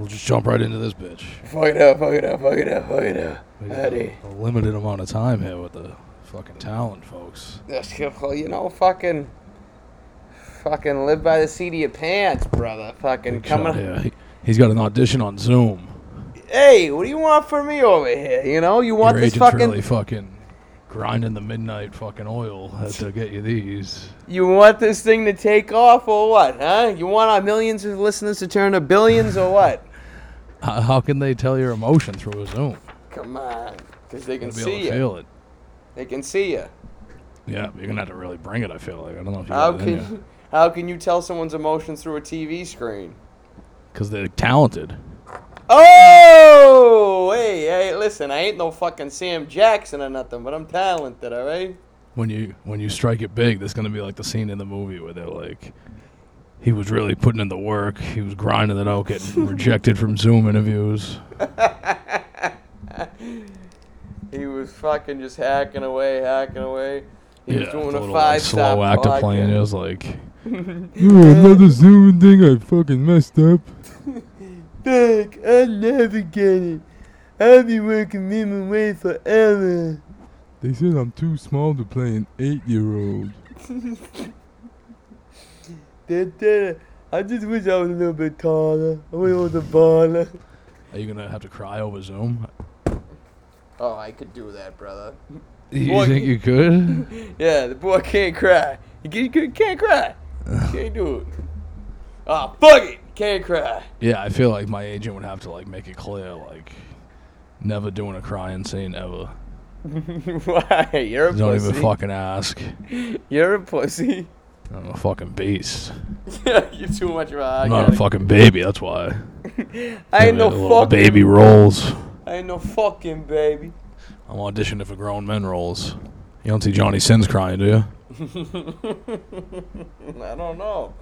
We'll just jump right into this bitch. Fuck it up, fuck it up, fuck it up, fuck it up. Eddie. a, limited amount of time here with the fucking talent, folks. That's. Well, you know, fucking, fucking live by the seat of your pants, brother. Fucking Big shot coming. here. He, he's got an audition on Zoom. Hey, what do you want from me over here? You know, you want Your this fucking, really fucking grinding the midnight fucking oil to get you these. you want this thing to take off or what, huh? You want our millions of listeners to turn to billions or what? How, how can they tell your emotion through a Zoom? Come on, because they can Gotta be able see to you. feel it. They can see you. Yeah, you're gonna have to really bring it. I feel like I don't know if you How got it in can you. how can you tell someone's emotions through a TV screen? because they're talented. Oh, hey, hey, listen, I ain't no fucking Sam Jackson or nothing, but I'm talented, all right? When you when you strike it big, there's gonna be like the scene in the movie where they're like, he was really putting in the work. He was grinding it out, getting rejected from Zoom interviews. He was fucking just hacking away, hacking away. He was yeah, doing the a like, five star slow actor playing. It was like, another Zoom thing. I fucking messed up. Fuck, I'll never get it. I'll be working minimum wage forever. They said I'm too small to play an eight-year-old. I just wish I was a little bit taller. I wish I was a baller. Are you gonna have to cry over Zoom? Oh, I could do that, brother. You Boy, think you could? Yeah, the boy can't cry. He can't, he can't cry. Can't do it. Ah, fuck it. Can't cry. Yeah, I feel like my agent would have to like make it clear, like, never doing a crying scene ever. Why? You're a Don't pussy. even fucking ask. You're a pussy. I'm a fucking beast. Yeah, You're too much of a I'm not a fucking baby. That's why. I ain't no Give me the little fucking baby rolls. I ain't no fucking baby. I'm auditioning for grown men roles. You don't see Johnny Sins crying, do you? I don't know.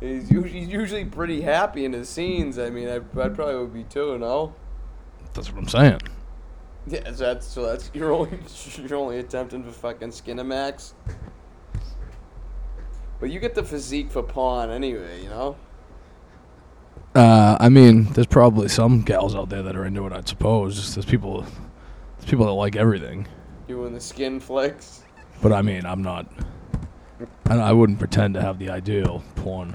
He's usually, he's usually pretty happy in his scenes. I mean, I, I probably would be too. No. That's what I'm saying. Yeah, so that's so that's you're only you're only attempting for fucking Skinamax. But you get the physique for pawn anyway, you know. Uh, I mean, there's probably some gals out there that are into it. I'd suppose there's people, there's people that like everything. You Doing the skin flicks. But I mean, I'm not. I, I wouldn't pretend to have the ideal porn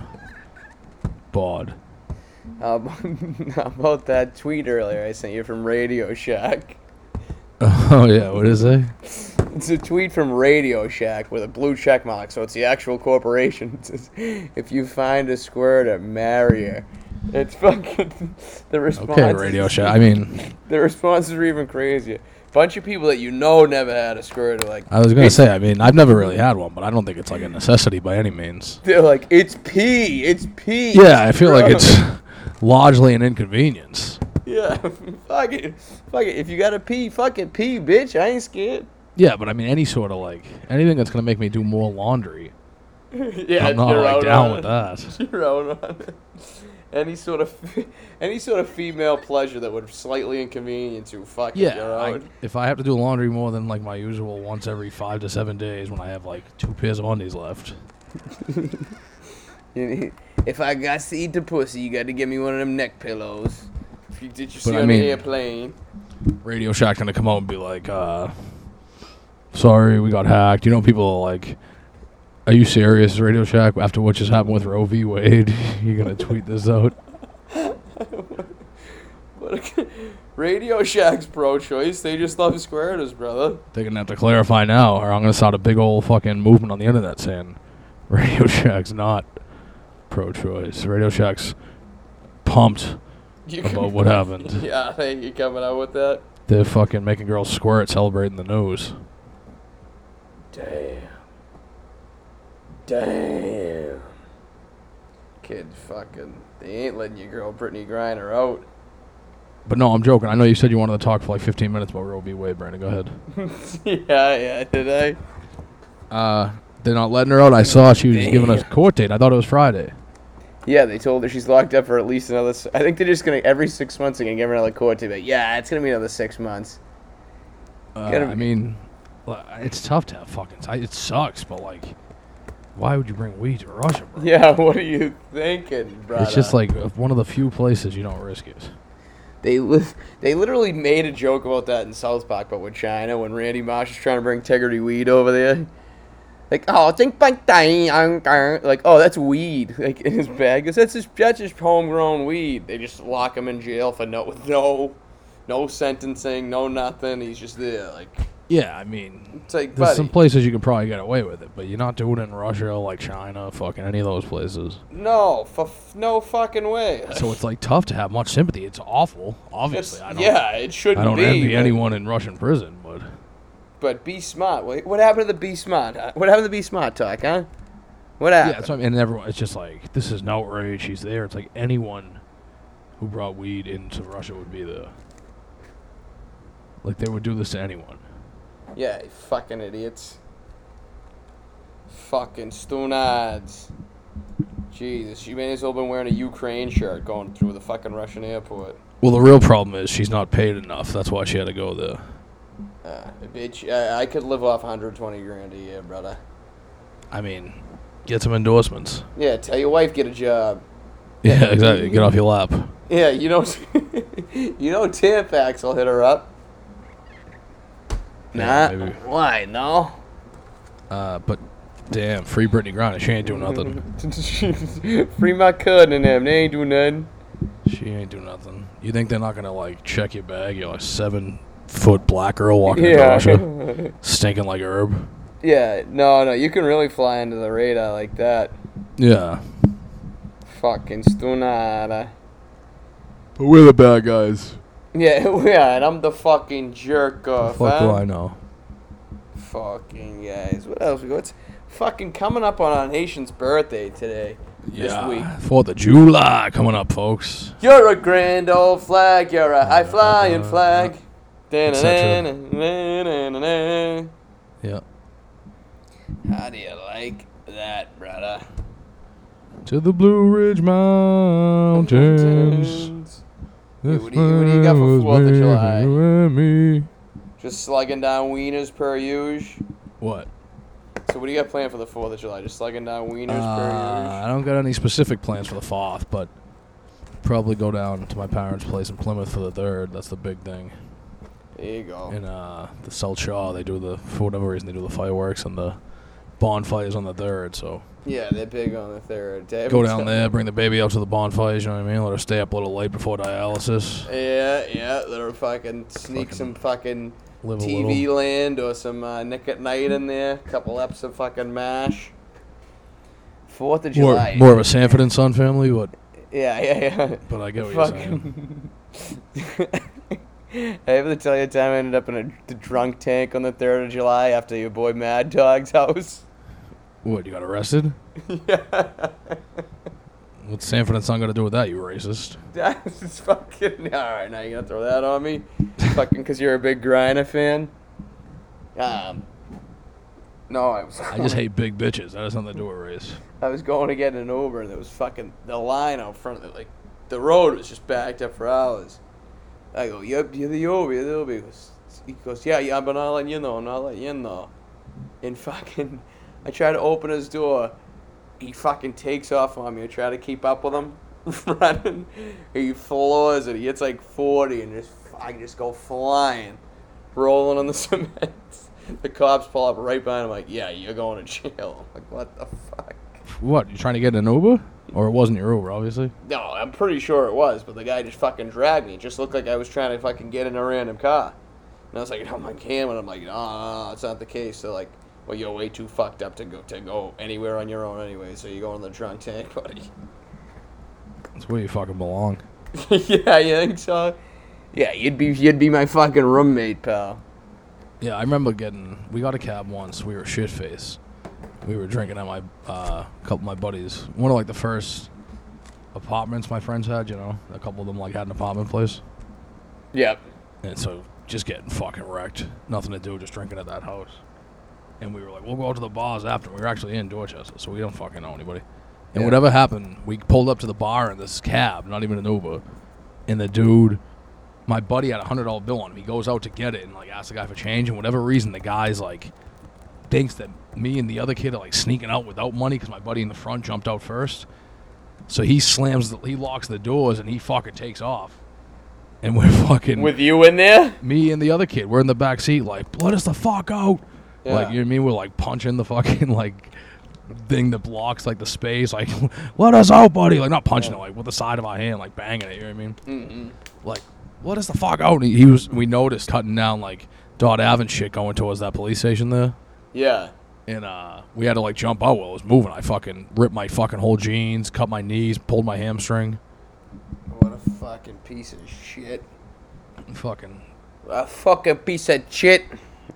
bod. How about, how about that tweet earlier I sent you from Radio Shack? Oh yeah, what is it? It's a tweet from Radio Shack with a blue check mark, so it's the actual corporation. It says, if you find a squirter, marry her. It's fucking the response. Okay, Radio Shack. I mean, The responses are even crazier. Bunch of people that you know never had a squirter, like I was gonna say. I mean, I've never really had one, but I don't think it's like a necessity by any means. they're like, it's pee, it's pee. Yeah, I feel like it's largely an inconvenience. Yeah. fuck it, fuck it. If you gotta pee, fuck it, pee, bitch. I ain't scared. Yeah, but I mean, any sort of like anything that's gonna make me do more laundry. yeah, I'm not like down with that. You're out on it. Any sort of, any sort of female pleasure that would slightly inconvenience you, fuck it, Yeah, you're I, out. if I have to do laundry more than like my usual once every five to seven days when I have like two pairs of undies left, If I got to eat the pussy, you got to give me one of them neck pillows. If you did you see I on mean- the airplane? Radio Shack gonna come out and be like, uh, "Sorry, we got hacked." You know, people are like, "Are you serious, Radio Shack?" After what just happened with Roe v. Wade, you're gonna tweet this out? What a- Radio Shack's pro-choice. They just love squirters, brother. They're gonna have to clarify now, or I'm gonna start a big old fucking movement on the internet saying Radio Shack's not pro-choice. Radio Shack's pumped You about what happened. Yeah, I think you're coming out with that. They're fucking making girls squirt celebrating the news. Damn. Damn. Kid, fucking, they ain't letting your girl Brittney Griner out. But no, I'm joking. I know you said you wanted to talk for like 15 minutes about Roe v. Wade, Brandon. Go ahead. yeah, yeah, did I? Uh, they're not letting her out. I saw she was giving us a court date. I thought it was Friday. Yeah, they told her she's locked up for at least another. I think they're just gonna every six months they're gonna give her another court date. But yeah, it's gonna be another six months. Uh, Gotta I be- mean, it's tough to have fucking. It sucks, but like, why would you bring weed to Russia, bro? Yeah, what are you thinking, brother? It's just like uh, one of the few places you don't risk it. They li- they literally made a joke about that in South Park, but with China when Randy Marsh was trying to bring Tegridy weed over there. Like, oh, think back like, oh, that's weed, like in his bag. That's just that's just homegrown weed. They just lock him in jail for no no no sentencing, no nothing. He's just there, like Yeah, I mean, it's like, there's buddy, some places you can probably get away with it, but you're not doing it in Russia, like China, fucking any of those places. no, for no fucking way. So it's like tough to have much sympathy. It's awful, obviously. I don't, yeah, it shouldn't I don't be. envy anyone in Russian prison, but be smart. What happened to the be smart? huh? What happened to the be smart talk, huh? What yeah, happened? that's what I mean. And everyone, it's just like this is an outrage. He's there. It's like anyone who brought weed into Russia would be the like they would do this to anyone. Yeah, you fucking idiots. Fucking stunads. Jesus, you may as well been wearing a Ukraine shirt going through the fucking Russian airport. Well, the real problem is she's not paid enough. That's why she had to go there. Uh, bitch, I, I could live off 120 grand a year, brother. I mean, get some endorsements. Yeah, tell your wife get a job. Yeah, exactly. Get off your lap. Yeah, you know, you know, Tampax will hit her up. Yeah, nah, maybe. why? No. Uh, but damn, free Brittney Griner. She ain't doing nothing. Free my cousin and them. They ain't doing nothing. She ain't doing nothing. You think they're not gonna like check your bag? You're like seven foot black girl walking into Russia, stinking like herb. yeah. No, no. You can really fly under the radar like that. Yeah, Fucking stunada. but we're the bad guys. Yeah, yeah, and I'm the fucking jerk off. Fuck huh? do I know? Fucking guys. What else we got? What's fucking coming up on our nation's birthday today? Yeah, This week. Fourth of July coming up, folks. You're a grand old flag. You're a high flying flag. Yeah. How do you like that, brother? To the Blue Ridge Mountains. Hey, what do you- what do you got for Fourth of July? you and me. Just slugging down wieners per usual. What? So what do you got planned for the Fourth of July? Just slugging down wieners per Uh, I don't got any specific plans for the fourth, but probably go down to my parents' place in Plymouth for the third. That's the big thing. There you go. In uh, the South Shore, they do the for whatever reason they do the fireworks and the bonfires on the third. So Yeah, they're big on the third. Day. go down there, bring the baby out to the bonfires. You know what I mean? Let her stay up a little late before dialysis. Yeah, yeah. Let her fucking sneak Fucking some fucking Live a TV little. land or some uh, Nick at Night in there. Couple eps of fucking mash. Fourth of More, July. more of a Sanford and Son family, but Yeah, yeah, yeah. but I get what you're saying. Fucking. I have to tell you a time I ended up in a drunk tank on the 3rd of July after your boy Mad Dog's house. What you got arrested? yeah. What's Sanford and Son got to do with that? You racist. That's fucking. Alright, now you're gonna throw that on me? fucking because you're a big Griner fan? Um. No, I was. I just hate big bitches. That has nothing to do with race. I was going to get an Uber and there was fucking the line out front. Like the road was just backed up for hours. I go, yep, you're the Uber, you're the Uber. He goes, he goes, yeah, yeah, but I'll let you know, and I'll let you know. And fucking, I try to open his door. He fucking takes off on me. I try to keep up with him, running. He floors it. He hits like 40 and just, I just go flying, rolling on the cement. The cops pull up right behind him, like, yeah, you're going to jail. I'm like, what the fuck? What? You trying to get an Uber? Or it wasn't your Uber, obviously. No, I'm pretty sure it was, but the guy just fucking dragged me. It just looked like I was trying to fucking get in a random car. And I was like, oh my cam, and I'm like, no, no, no, it's not the case. They're like, well, you're way too fucked up to go to go anywhere on your own anyway, so you go in the drunk tank, buddy. That's where you fucking belong. yeah, you think so? Yeah, you'd be you'd be my fucking roommate, pal. Yeah, I remember getting. We got a cab once. We were shit faced. We were drinking at my uh, couple of my buddies. One of like the first apartments my friends had. You know, a couple of them like had an apartment place, Yep. and so just getting fucking wrecked. Nothing to do, just drinking at that house. And we were like, we'll go out to the bars after. We were actually in Dorchester, so we don't fucking know anybody. And Yeah. whatever happened, we pulled up to the bar in this cab, not even an Uber. And the dude, my buddy had a hundred dollar bill on him. He goes out to get it and like asks the guy for change. And whatever reason, the guy's like thinks that me and the other kid are like sneaking out without money because my buddy in the front jumped out first. So he slams, the, he locks the doors and he fucking takes off. And we're fucking With you in there? me and the other kid. We're in the back seat, like let us the fuck out. Yeah. Like you know what I mean? We're like punching the fucking like thing that blocks like the space. Like let us out, buddy. Like not punching it, like with the side of our hand, like banging it. You know what I mean? Mm-mm. like let us the fuck out. And he, he was we noticed cutting down like Dot Ave and shit going towards that police station there. Yeah. And uh, we had to like jump out while it was moving. I fucking ripped my fucking whole jeans, cut my knees, pulled my hamstring. What a fucking piece of shit. Fucking A fucking piece of shit.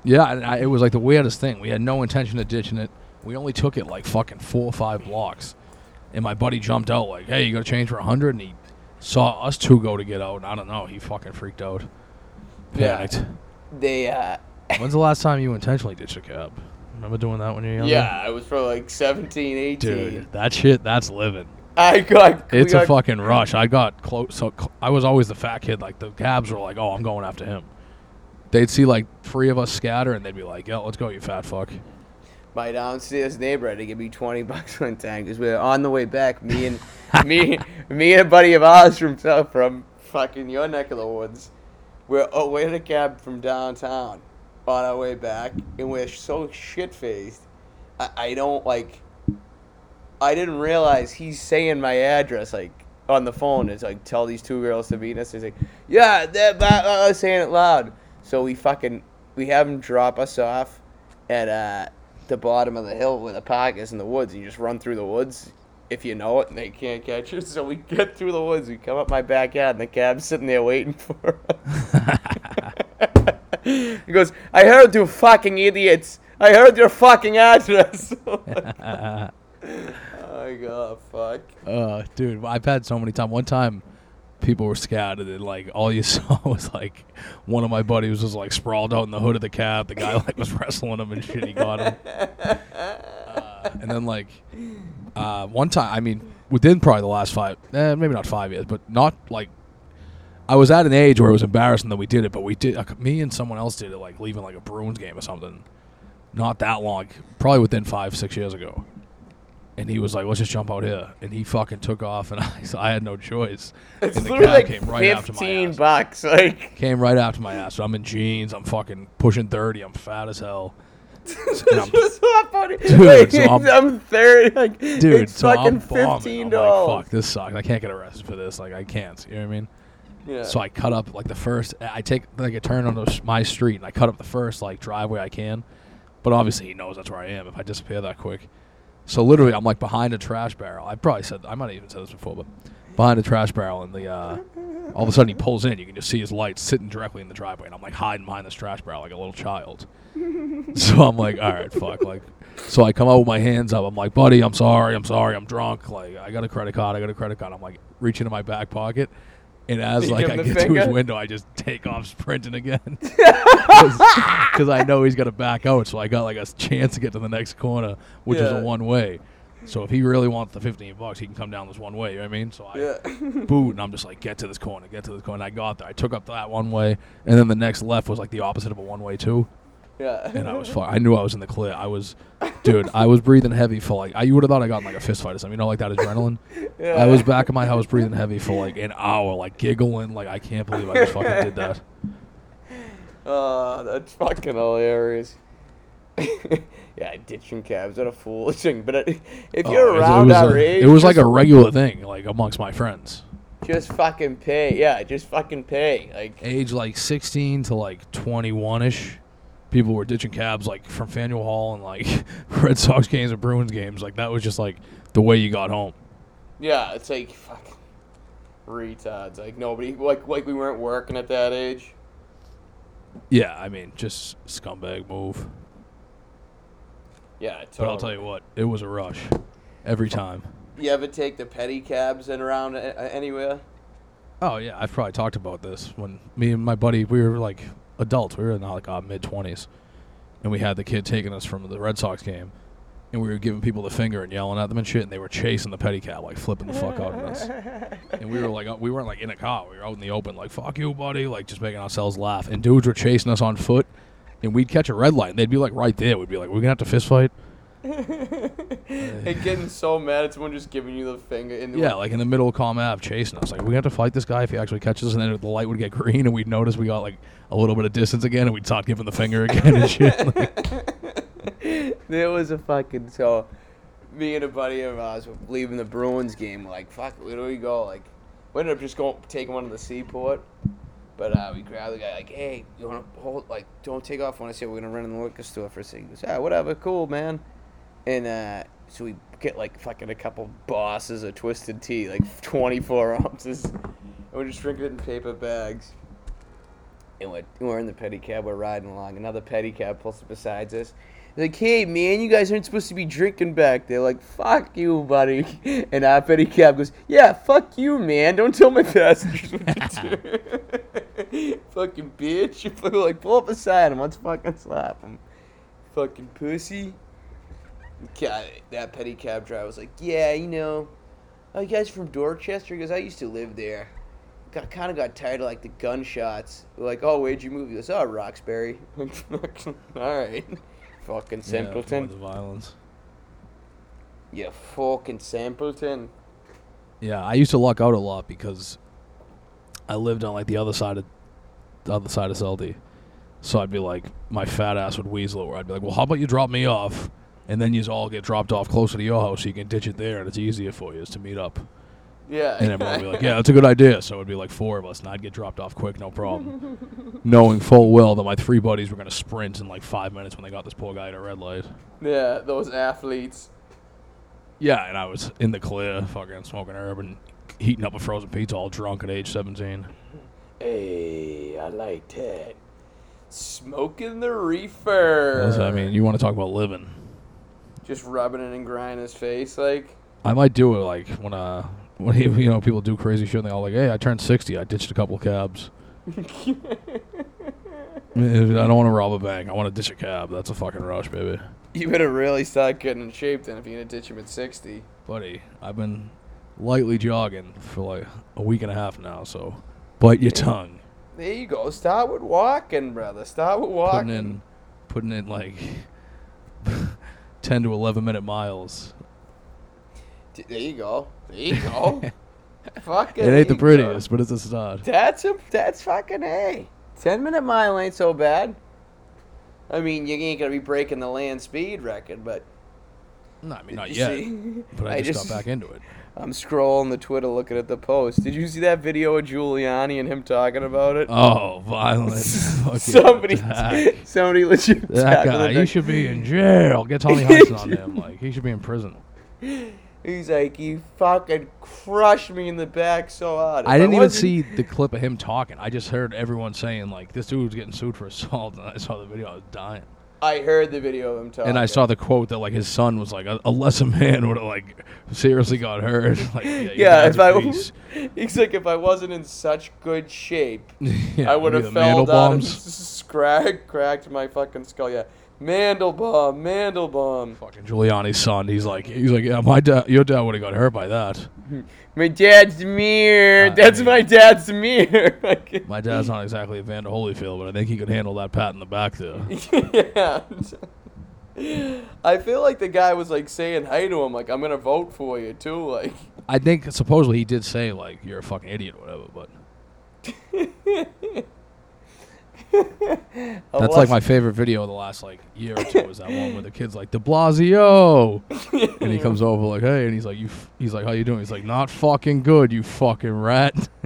yeah, and I, it was like the weirdest thing. We had no intention of ditching it. We only took it like fucking four or five blocks. And my buddy jumped out like, "Hey, you gotta change for a hundred? And he saw us two go to get out. And I don't know. He fucking freaked out, Yeah. They, uh, When's the last time you intentionally ditched a cab? Remember doing that when you were younger? yeah, I was probably like 17, 18. Dude, that shit, that's living. I got. we It's a got- fucking rush. I got close. So cl- I was always the fat kid. Like the cabs were like, "Oh, I'm going after him." They'd see like three of us scatter, and they'd be like, "Yo, let's go, you fat fuck." my downstairs neighbor had to give me 20 bucks one time because we were on the way back. Me and me, me and a buddy of ours from from fucking your neck of the woods. We're oh, we're in a cab from downtown on our way back, and we're so shit faced. I, I don't like. I didn't realize he's saying my address like on the phone. It's like tell these two girls to meet us. He's like, yeah, they're ba- uh, saying it loud. So we fucking we have him drop us off at uh, the bottom of the hill where the park is in the woods. You just run through the woods if you know it, and they can't catch you. So we get through the woods. We come up my backyard, and the cab's sitting there waiting for us. he goes, "I heard you fucking idiots. I heard your fucking address." oh my god, fuck. Uh, dude, I've had so many times. One time, people were scattered, and like all you saw was like one of my buddies was like sprawled out in the hood of the cab. The guy like was wrestling him and shit. He got him. Uh, and then like uh, one time, I mean, within probably the last five, eh, maybe not five years, but not like. I was at an age where it was embarrassing that we did it, but we did. Like, me and someone else did it, like leaving like a Bruins game or something. Not that long, probably within five, six years ago and he was like, "Let's just jump out here," and he fucking took off, and I, so I had no choice. It's and the literally like came right after my ass. bucks. Like, Came right after my ass. So I'm in jeans. I'm fucking pushing thirty. I'm fat as hell. I'm- so funny. Dude, Like, so I'm- I'm thirty. Like, dude, it's so fucking I'm bombing. fifteen I'm dollars. like, "Fuck, this sucks. I can't get arrested for this. Like, I can't." You know what I mean? Yeah. So I cut up like the first. I take like a turn on the, my street, and I cut up the first like driveway I can. But obviously, he knows that's where I am if I disappear that quick. So literally, I'm like behind a trash barrel. I probably said I might have even said this before, but behind a trash barrel, and the uh, all of a sudden he pulls in. You can just see his lights sitting directly in the driveway, and I'm like hiding behind this trash barrel like a little child. so I'm like, all right, fuck, like. So I come out with my hands up. I'm like, buddy, I'm sorry, I'm sorry, I'm drunk. Like, I got a credit card, I got a credit card. I'm like reaching in my back pocket, and as like I get to his window, I just take off sprinting again because I know he's gonna back out. So I got like a chance to get to the next corner, which is a one way. So if he really wants the 15 bucks, he can come down this one way. You know what I mean? So I yeah. boot, and I'm just like, get to this corner, get to this corner. I got there. I took up that one way, and then the next left was like the opposite of a one way too. Yeah. And I was, fu- I knew I was in the clear. I was, dude, I was breathing heavy for like, I you would have thought I got in like a fist fight or something. You know, like that adrenaline. yeah. I was back in my house breathing heavy for like an hour, like giggling, like I can't believe I just fucking did that. Oh, that's fucking hilarious. yeah, ditching cabs. What a foolish thing. But uh, oh, it, if Oh, you're was- around it our a- age, it was like a regular thing, like amongst my friends. just fucking pay. Yeah, just fucking pay. Like, age like 16 to like 21 ish, people were ditching cabs like from Faneuil Hall and like Red Sox games and Bruins games. Like that was just like the way you got home. yeah, it's like fucking retards. Like nobody, like like we weren't working at that age. Yeah, I mean, just scumbag move. Yeah, But I'll tell you what, it was a rush every time. You ever take the petty cabs and around anywhere? Oh yeah, I've probably talked about this when me and my buddy we were like adults. We were in like our mid twenties, and we had the kid taking us from the Red Sox game, and we were giving people the finger and yelling at them and shit, and they were chasing the pedicab like flipping the fuck out of us. And we were like, uh, we weren't like in a car. We were out in the open, like fuck you, buddy, like just making ourselves laugh. And dudes were chasing us on foot, and we'd catch a red light, and they'd be like right there. We'd be like, "We're gonna have to fist fight." and getting so mad at someone just giving you the finger. In the Yeah, like in the middle of Comm Ave, chasing us. Like, we have to fight this guy if he actually catches us, and then the light would get green, and we'd notice we got like a little bit of distance again, and we'd start giving the finger again and shit. Like, there was a fucking so. Me and a buddy of ours were leaving the Bruins game. Like, fuck, where do we go? Like, we ended up just going taking one to the seaport. But uh, we grabbed the guy like, hey, you want to hold? Like, don't take off when I say we're gonna run in the liquor store for a second. He goes, yeah, whatever, cool, man. And uh, so we get like fucking a couple bosses of twisted tea, like 24 ounces, and we're just drinking it in paper bags. And we're, we're in the pedicab, we're riding along. Another pedicab pulls up beside us. They're like, hey man, you guys aren't supposed to be drinking back there. Like, fuck you, buddy. And our pedicab goes, yeah, fuck you, man. Don't tell my passengers what to do. fucking bitch. like, pull up beside him. Let's fucking slap him. Fucking pussy. That pedicab driver was like, yeah, you know, oh, you guys from Dorchester? Because I used to live there. Got kind of got tired of like the gunshots. We're like, oh, where'd you move? He goes, oh, Roxbury. All right, fucking yeah, simpleton. the violence. you fucking simpleton. Yeah, I used to luck out a lot because I lived on like the other side of the other side of Seldy. So I'd be like, my fat ass would weasel it where I'd be like, well, how about you drop me off, and then you all get dropped off closer to your house, so you can ditch it there, and it's easier for you is to meet up. Yeah. And everyone would be like, yeah, that's a good idea. So it'd be like four of us, and I'd get dropped off quick, no problem. Knowing full well that my three buddies were going to sprint in like five minutes when they got this poor guy at a red light. yeah, those athletes. Yeah, and I was in the clear, fucking smoking herb and heating up a frozen pizza all drunk at age 17. Hey, I like that. Smoking the reefer. That's- I mean, you want to talk about living. Just rubbing it and grinding his face, like. I might do it like when uh when he, you know people do crazy shit and they all like, hey, I turned sixty, I ditched a couple cabs. I don't want to rob a bank. I want to ditch a cab. That's a fucking rush, baby. You better really start getting in shape then if you're gonna ditch him at 60. Buddy, I've been lightly jogging for like a week and a half now, so bite your tongue. There you go. Start with walking, brother. Start with walking. Putting in, putting in like ten to eleven minute miles. There you go. There you go. fucking. It ain't the you go. prettiest, but it's a start. That's a that's fucking a. Ten minute mile ain't so bad. I mean, you ain't gonna be breaking the land speed record, but No, I mean not you yet, see? but I, just, got back into it. I'm scrolling the Twitter looking at the post. Did you see that video of Giuliani and him talking about it? Oh, violent! fucking somebody, attack. somebody legit. That tackled guy, him. he should be in jail. Get Tommy Hudson on him. Like he should be in prison. He's like, he fucking crushed me in the back so hard. If I didn't even wasn't- see the clip of him talking. I just heard everyone saying like this dude was getting sued for assault, and I saw the video. I was dying. I heard the video of him talking. And I saw the quote that like his son was like a, a lesser man would have like seriously got hurt. Like, yeah, Yeah, if I piece. he's like, if I wasn't in such good shape, yeah, I would have fell down and cracked my fucking skull. Yeah, Mandelbaum, Mandelbaum. Fucking Giuliani's son. He's like, he's like, yeah, my dad, your dad would have got hurt by that. My dad's. Uh, That's I- my dad's. Like, My dad's not exactly Evander Holyfield, but I think he could handle that pat in the back there. yeah. I feel like the guy was like saying hi to him, like I'm gonna vote for you too. Like, I think supposedly he did say like you're a fucking idiot or whatever, but that's like my favorite video of the last like year or two is that one where the kid's like De Blasio, and he comes over like hey, and he's like you, f-, he's like how you doing? He's like not fucking good, you fucking rat.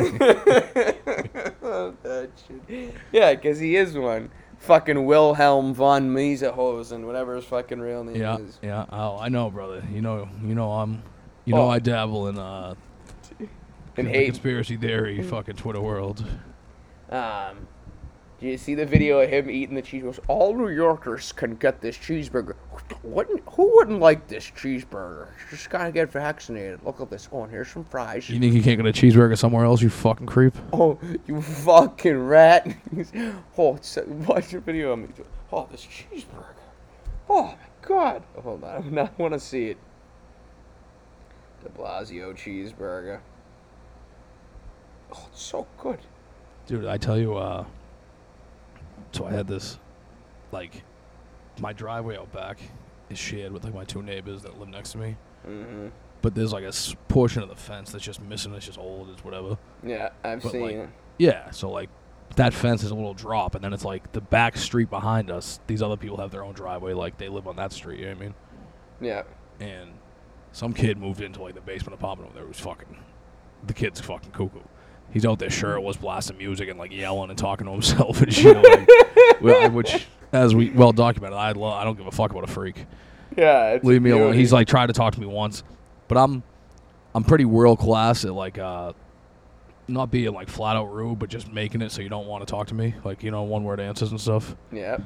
that shit. Yeah, because he is one. Fucking Wilhelm von Miesenhausen, whatever his fucking real name yeah, is. yeah. Oh, I know, brother. You know, you know, I'm, you know, Oh. I dabble in uh, the hate. conspiracy theory, fucking Twitter world. Um, do you see the video of him eating the cheeseburger? All New Yorkers can get this cheeseburger. Wouldn't, who wouldn't like this cheeseburger? Just gotta get vaccinated. Look at this. Oh, and here's some fries. You think you can't get a cheeseburger somewhere else? You fucking creep. Oh, you fucking rat. oh, it's, watch the video of me. Oh, this cheeseburger. Oh, my God. Hold on. I do not want to see it. De Blasio cheeseburger. Oh, it's so good. Dude, I tell you, uh, so I had this like my driveway out back is shared with like my two neighbors that live next to me. hmm But there's like a s- portion of the fence that's just missing. It's just old. It's whatever. Yeah, I've But, seen like, it. Yeah. So like that fence is a little drop, and then it's like the back street behind us. These other people have their own driveway. Like they live on that street. You know what I mean? Yeah. and some kid moved into like the basement apartment over there who's fucking the kid's fucking cuckoo. He's out there shirtless, blasting music and like yelling and talking to himself and shit. Like, which, as we well documented, I lo- I don't give a fuck about a freak. Yeah. It's Leave me alone. He's like tried to talk to me once, but I'm I'm pretty world class at like uh not being like flat out rude, but just making it so you don't want to talk to me, like you know one word answers and stuff. Yeah.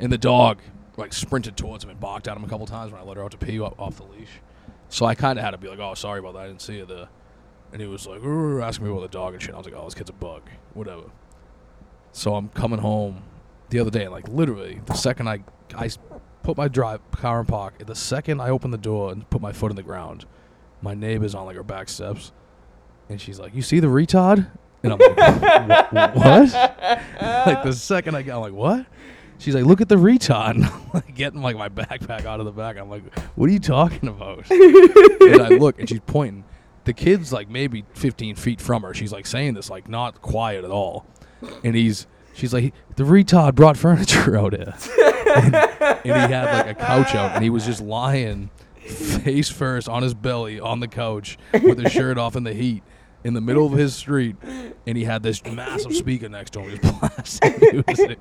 And the dog like sprinted towards him and barked at him a couple times when I let her out to pee off, off the leash. So I kind of had to be like, "Oh, sorry about that. I didn't see you there." And he was like, asking me about the dog and shit. I was like, "Oh, this kid's a bug, whatever." So I'm coming home the other day, and like literally the second I I put my drive car in park, the second I open the door and put my foot in the ground, my neighbor's on like her back steps, and she's like, "You see the retard?" And I'm like, "Wh- "What?" like the second I got, I'm like, "What?" She's like, "Look at the retard." And I'm like getting like my backpack out of the back. I'm like, "What are you talking about?" and I look, and she's pointing. The kid's like maybe 15 feet from her. She's like saying this like not quiet at all, and he's she's like, "The retard brought furniture out here," and, and he had like a couch out, and he was just lying face first on his belly on the couch with his shirt off in the heat. In the middle of his street, and he had this massive speaker next to him. He was blasting music.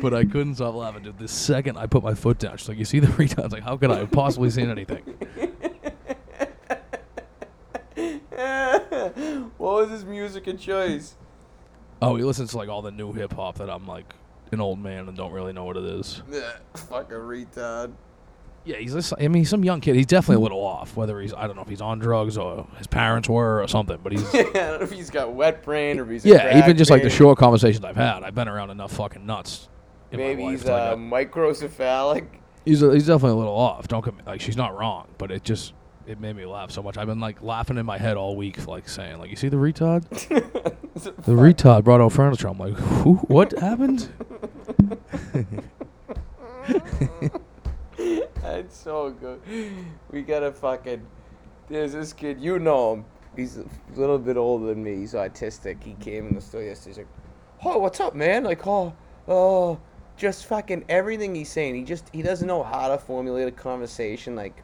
But I couldn't stop laughing. Dude, the second I put my foot down, she's like, "You see the retard?" I was like, "How could I have possibly seen anything?" what was his music of choice? Oh, he listens to like all the new hip hop that I'm like an old man and don't really know what it is. Yeah, fucking retard. Yeah, he's. I mean, he's some young kid. He's definitely a little off. Whether he's, I don't know if he's on drugs or his parents were or something. But he's. I don't know if he's got wet brain or if he's yeah, even just like the short conversations I've had, I've been around enough fucking nuts. In Maybe my life he's to, like, uh, uh, microcephalic. he's a, he's definitely a little off. Don't get me, like she's not wrong, but it just it made me laugh so much. I've been like laughing in my head all week, like saying like, "You see the retard? The retard brought out furniture." I'm like, Who, "What happened?" That's so good. We gotta fucking. There's this kid, you know him. He's a little bit older than me. He's autistic. He came in the store yesterday. He's like, "Oh, what's up, man?" Like, "Oh, oh, just fucking everything he's saying. He just he doesn't know how to formulate a conversation. Like,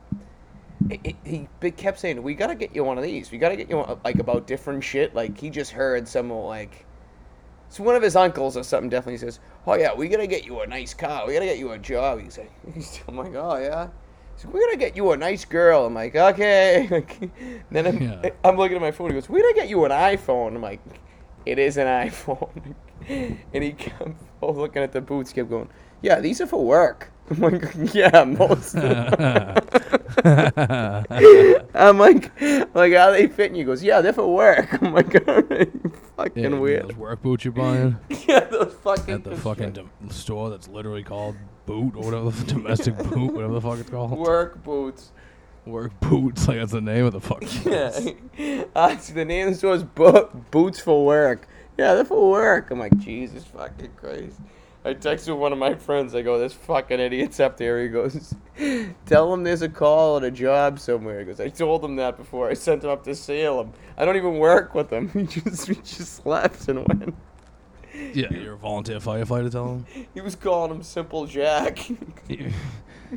it- he kept saying, "We gotta get you one of these. We gotta get you one, like about different shit." Like he just heard someone like. So one of his uncles or something definitely says, "Oh yeah, we gotta get you a nice car. We gotta get you a job." He's like, he's, I'm like, "Oh yeah." He's like, "We gotta get you a nice girl." I'm like, "Okay." then I'm, Yeah. I'm looking at my phone. He goes, "We gotta get you an iPhone." I'm like, "It is an iPhone." and he kept oh, looking at the boots, kept going, "Yeah, these are for work." I'm like, "Yeah, most." Of them." I'm like, like how they fit? And he goes, "Yeah, they're for work." I'm like, "Alright, fucking Yeah, weird." Those work boots you're buying yeah, those fucking at the fucking store that's literally called Boot or whatever, domestic boot, whatever the fuck it's called. work boots. Work boots, like that's the name of the fucking. Yeah. Uh, the name of the store is Bo- Boots for Work. Yeah, they're for work. I'm like, Jesus fucking Christ. I texted one of my friends. I go, this fucking idiot's up there. He goes, tell him there's a call at a job somewhere. He goes, I told him that before. I sent him up to Salem. I don't even work with him. He just, he just left and went. Yeah, you're a volunteer firefighter. Tell him. He was calling him Simple Jack. You,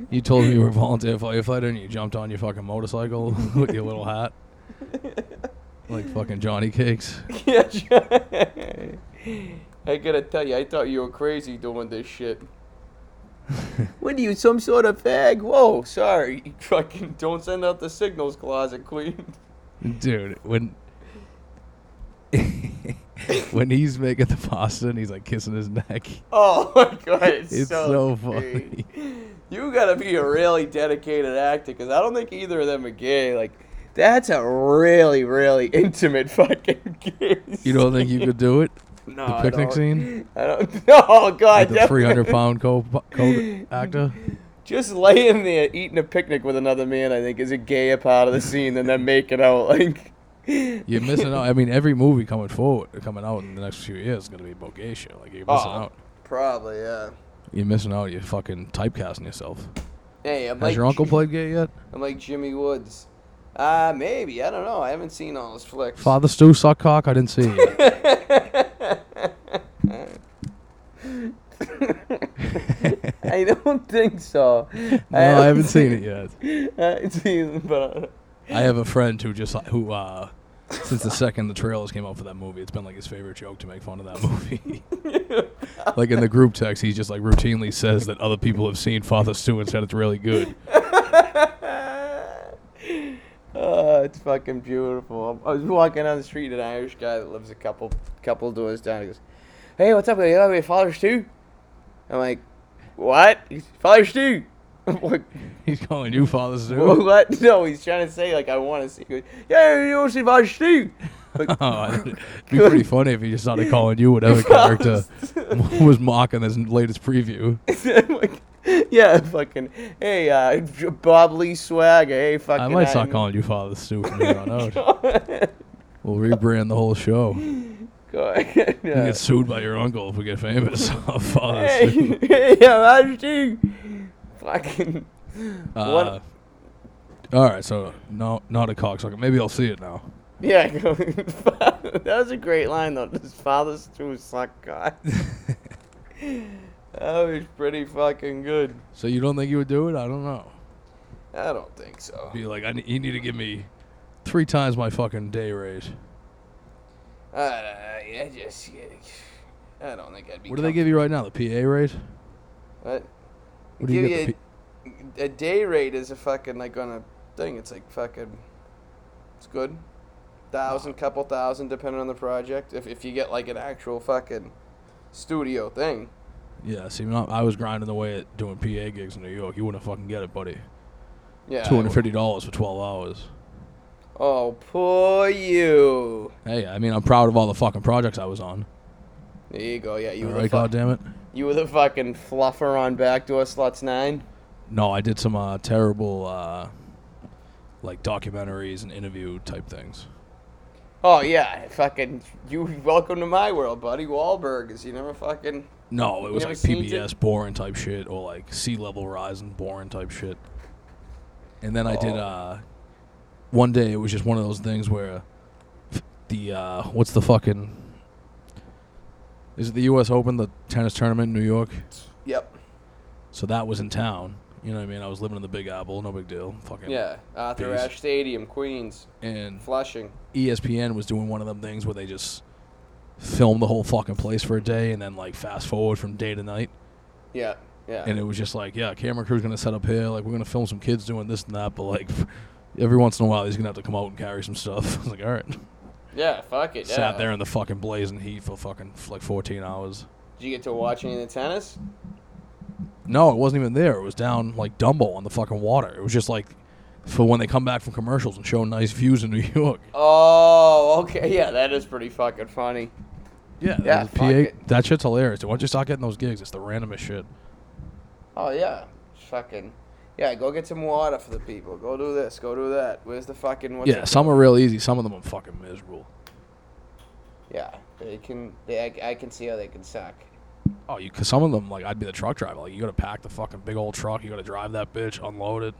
you told me you were a volunteer firefighter and you jumped on your fucking motorcycle with your little hat, like fucking Johnny Cakes. yeah. I gotta tell you, I thought you were crazy doing this shit. what are you, some sort of fag? Whoa, sorry. Fucking don't send out the signals closet, queen. Dude, when when he's making the pasta and he's like kissing his neck, Oh my god, it's, it's so, so funny. You gotta be a really dedicated actor, because I don't think either of them are gay. Like, that's a really, really intimate fucking kiss. You don't think you could do it? No, The I picnic don't. scene? I don't. Oh god, Like the 300 pound co co actor? Just laying there eating a picnic with another man, I think, is a gayer part of the scene than them making out. Like, You're missing out. I mean, every movie coming forward, coming out in the next few years is going to be about gay shit. Like, you're missing Oh. out. Probably, yeah. You're missing out. You're fucking typecasting yourself. Hey, I'm Has like your uncle played gay yet? I'm like Jimmy Woods. Uh, maybe. I don't know. I haven't seen all his flicks. Father Stu suck cock? I didn't see it I don't think so. no, I haven't seen it yet. I haven't seen it, but I have a friend who just who uh since the second the trailers came out for that movie, it's been like his favorite joke to make fun of that movie. like in the group text, he just like routinely says that other people have seen Father Stu and said it's really good. oh, it's fucking beautiful. I was walking down the street, and an Irish guy that lives a couple couple doors down. He goes, "Hey, what's up? You got any Father Stew?" I'm like, "What? Father Stew?" He's calling you Father Stu. "What? No, he's trying to say like I want to see. He goes, yeah, you want to see Father Stew? Like, Oh, it'd be pretty funny if he just started calling you whatever character was mocking his latest preview. Like, yeah, fucking. Hey, uh, Bob Lee Swagger. Hey, fucking. I might start I'm- calling you Father Stu from here on out. We'll rebrand the whole show. You Go get sued by your uncle if we get famous. Stu. Hey, hey, yeah, Stew. Fucking. Uh, all right, so no, not a cocksucker. Maybe I'll see it now. Yeah, go- that was a great line though. His father's too suck guy. that was pretty fucking good. So you don't think you would do it? I don't know. I don't think so. Be like, I ne- you need to give me three times my fucking day rate. Uh, I just, I don't think I'd be. What do they give you right now? The PA rate? What? What do you Give get? you The a, a day rate is a fucking like on a thing. It's like fucking. It's good. Thousand, couple thousand, depending on the project. If if you get like an actual fucking studio thing. Yeah, see, I was grinding away at doing PA gigs in New York. You wouldn't fucking get it, buddy. Yeah. Two hundred fifty dollars for twelve hours. Oh, poor you. Hey, I mean, I'm proud of all the fucking projects I was on. There you go. Yeah, you All were right, the fuck, goddamn it. you were the fucking fluffer on Backdoor Sluts Nine. No, I did some uh, terrible, uh, like documentaries and interview type things. Oh yeah, fucking you. Welcome to my world, buddy. Wahlburgers. You never fucking. No, it was like PBS it? boring type shit or like sea level rise and boring type shit. And then I did Oh. uh one day it was just one of those things where the uh what's the fucking is it the US Open, the tennis tournament in New York? Yep. So that was in town. You know what I mean? I was living in the Big Apple, no big deal. Fucking Yeah. Arthur Peace. Ashe Stadium, Queens, and Flushing. ESPN was doing one of them things where they just film the whole fucking place for a day and then like fast forward from day to night. Yeah. Yeah. and it was just like, yeah, camera crew's gonna set up here, like we're gonna film some kids doing this and that, but like every once in a while he's gonna have to come out and carry some stuff. I was like, all right. yeah. Fuck it. Yeah. Sat there in the fucking blazing heat for fucking like 14 hours. Did you get to watch any of the tennis? No, it wasn't even there. It was down like Dumbo on the fucking water. It was just like for when they come back from commercials and show nice views in New York. Oh, okay. Yeah, that is pretty fucking funny. Yeah, Yeah, PA, it. that shit's hilarious. Dude. Once you start getting those gigs, it's the randomest shit. Oh yeah. Fucking. Yeah, go get some water for the people. Go do this. Go do that. Where's the fucking? What's yeah, some are real easy. Some of them are fucking miserable. Yeah, they can. They, I, I can see how they can suck. Oh, you cause some of them like I'd be the truck driver. Like you got to pack the fucking big old truck. You got to drive that bitch, unload it,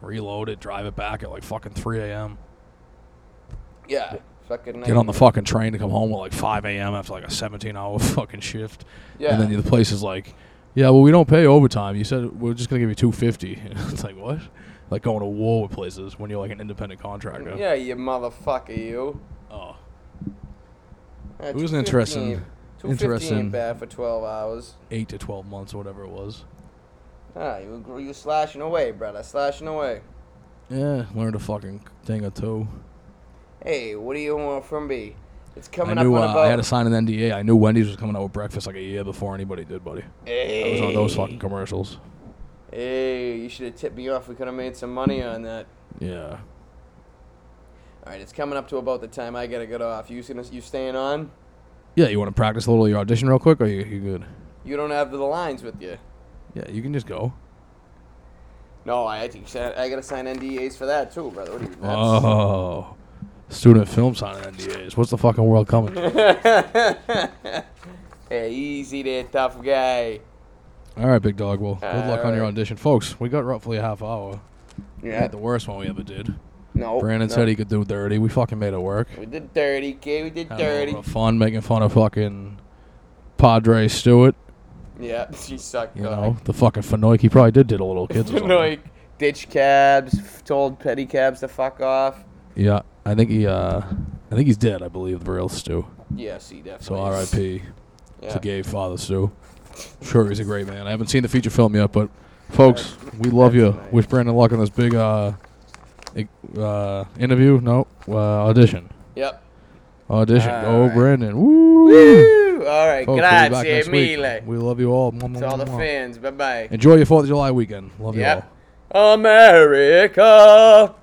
reload it, drive it back at like fucking 3 a.m. Yeah, fucking. Get on the fucking train to come home at like 5 a.m. after like a 17 hour fucking shift. Yeah. And then the place is like, yeah, well we don't pay overtime. You said we're just gonna give you 250. it's like what? Like going to war with places when you're like an independent contractor. yeah, you motherfucker, you. Oh, Yeah, it was an interesting, interesting bad for 12 hours. eight to 12 months or whatever it was. Ah, you were- you slashing away, brother, slashing away. Yeah, learned a fucking thing or two. Hey, what do you want from me? It's I knew up uh, about. I had to sign an NDA. I knew Wendy's was coming out with breakfast like a year before anybody did, buddy. I was on those fucking commercials. Hey, you should have tipped me off. We could have made some money on that. Yeah. All right, it's coming up to about the time I gotta get off. You gonna you staying on? Yeah, you want to practice a little of your audition real quick, or you, you good? You don't have the lines with you. Yeah, you can just go. No, I I gotta sign NDAs for that too, brother. What are you nuts? Oh, student film signing NDAs. What's the fucking world coming? Hey, easy there, tough guy. All right, big dog. Well, good luck on your audition, folks. We got roughly a half hour. Yeah. Not the worst one we ever did. No. Brandon no. said he could do dirty. We fucking made it work. We did dirty, kid. We did Had a dirty. fun making fun of fucking Padre Stewart. Yeah, she sucked. You know, the fucking Fanoik. He probably did diddle little kids. Like ditch cabs, told petty cabs to fuck off. Yeah, I think he. uh I think he's dead. I believe the real Stu. Yes, he definitely. So. R.I.P. Yeah. to gay father Stu. Sure, he's a great man. I haven't seen the feature film yet, but folks, we love you. Nice. Wish Brandon luck on this big uh, uh interview. No, uh, audition. Yep. Audition. All Go, right. Brandon. Woo! Woo! All right. Folks, we'll Grazie mille. We love you all. Mwah, To all the fans. Bye bye. Enjoy your Fourth of July weekend. Love you all. America.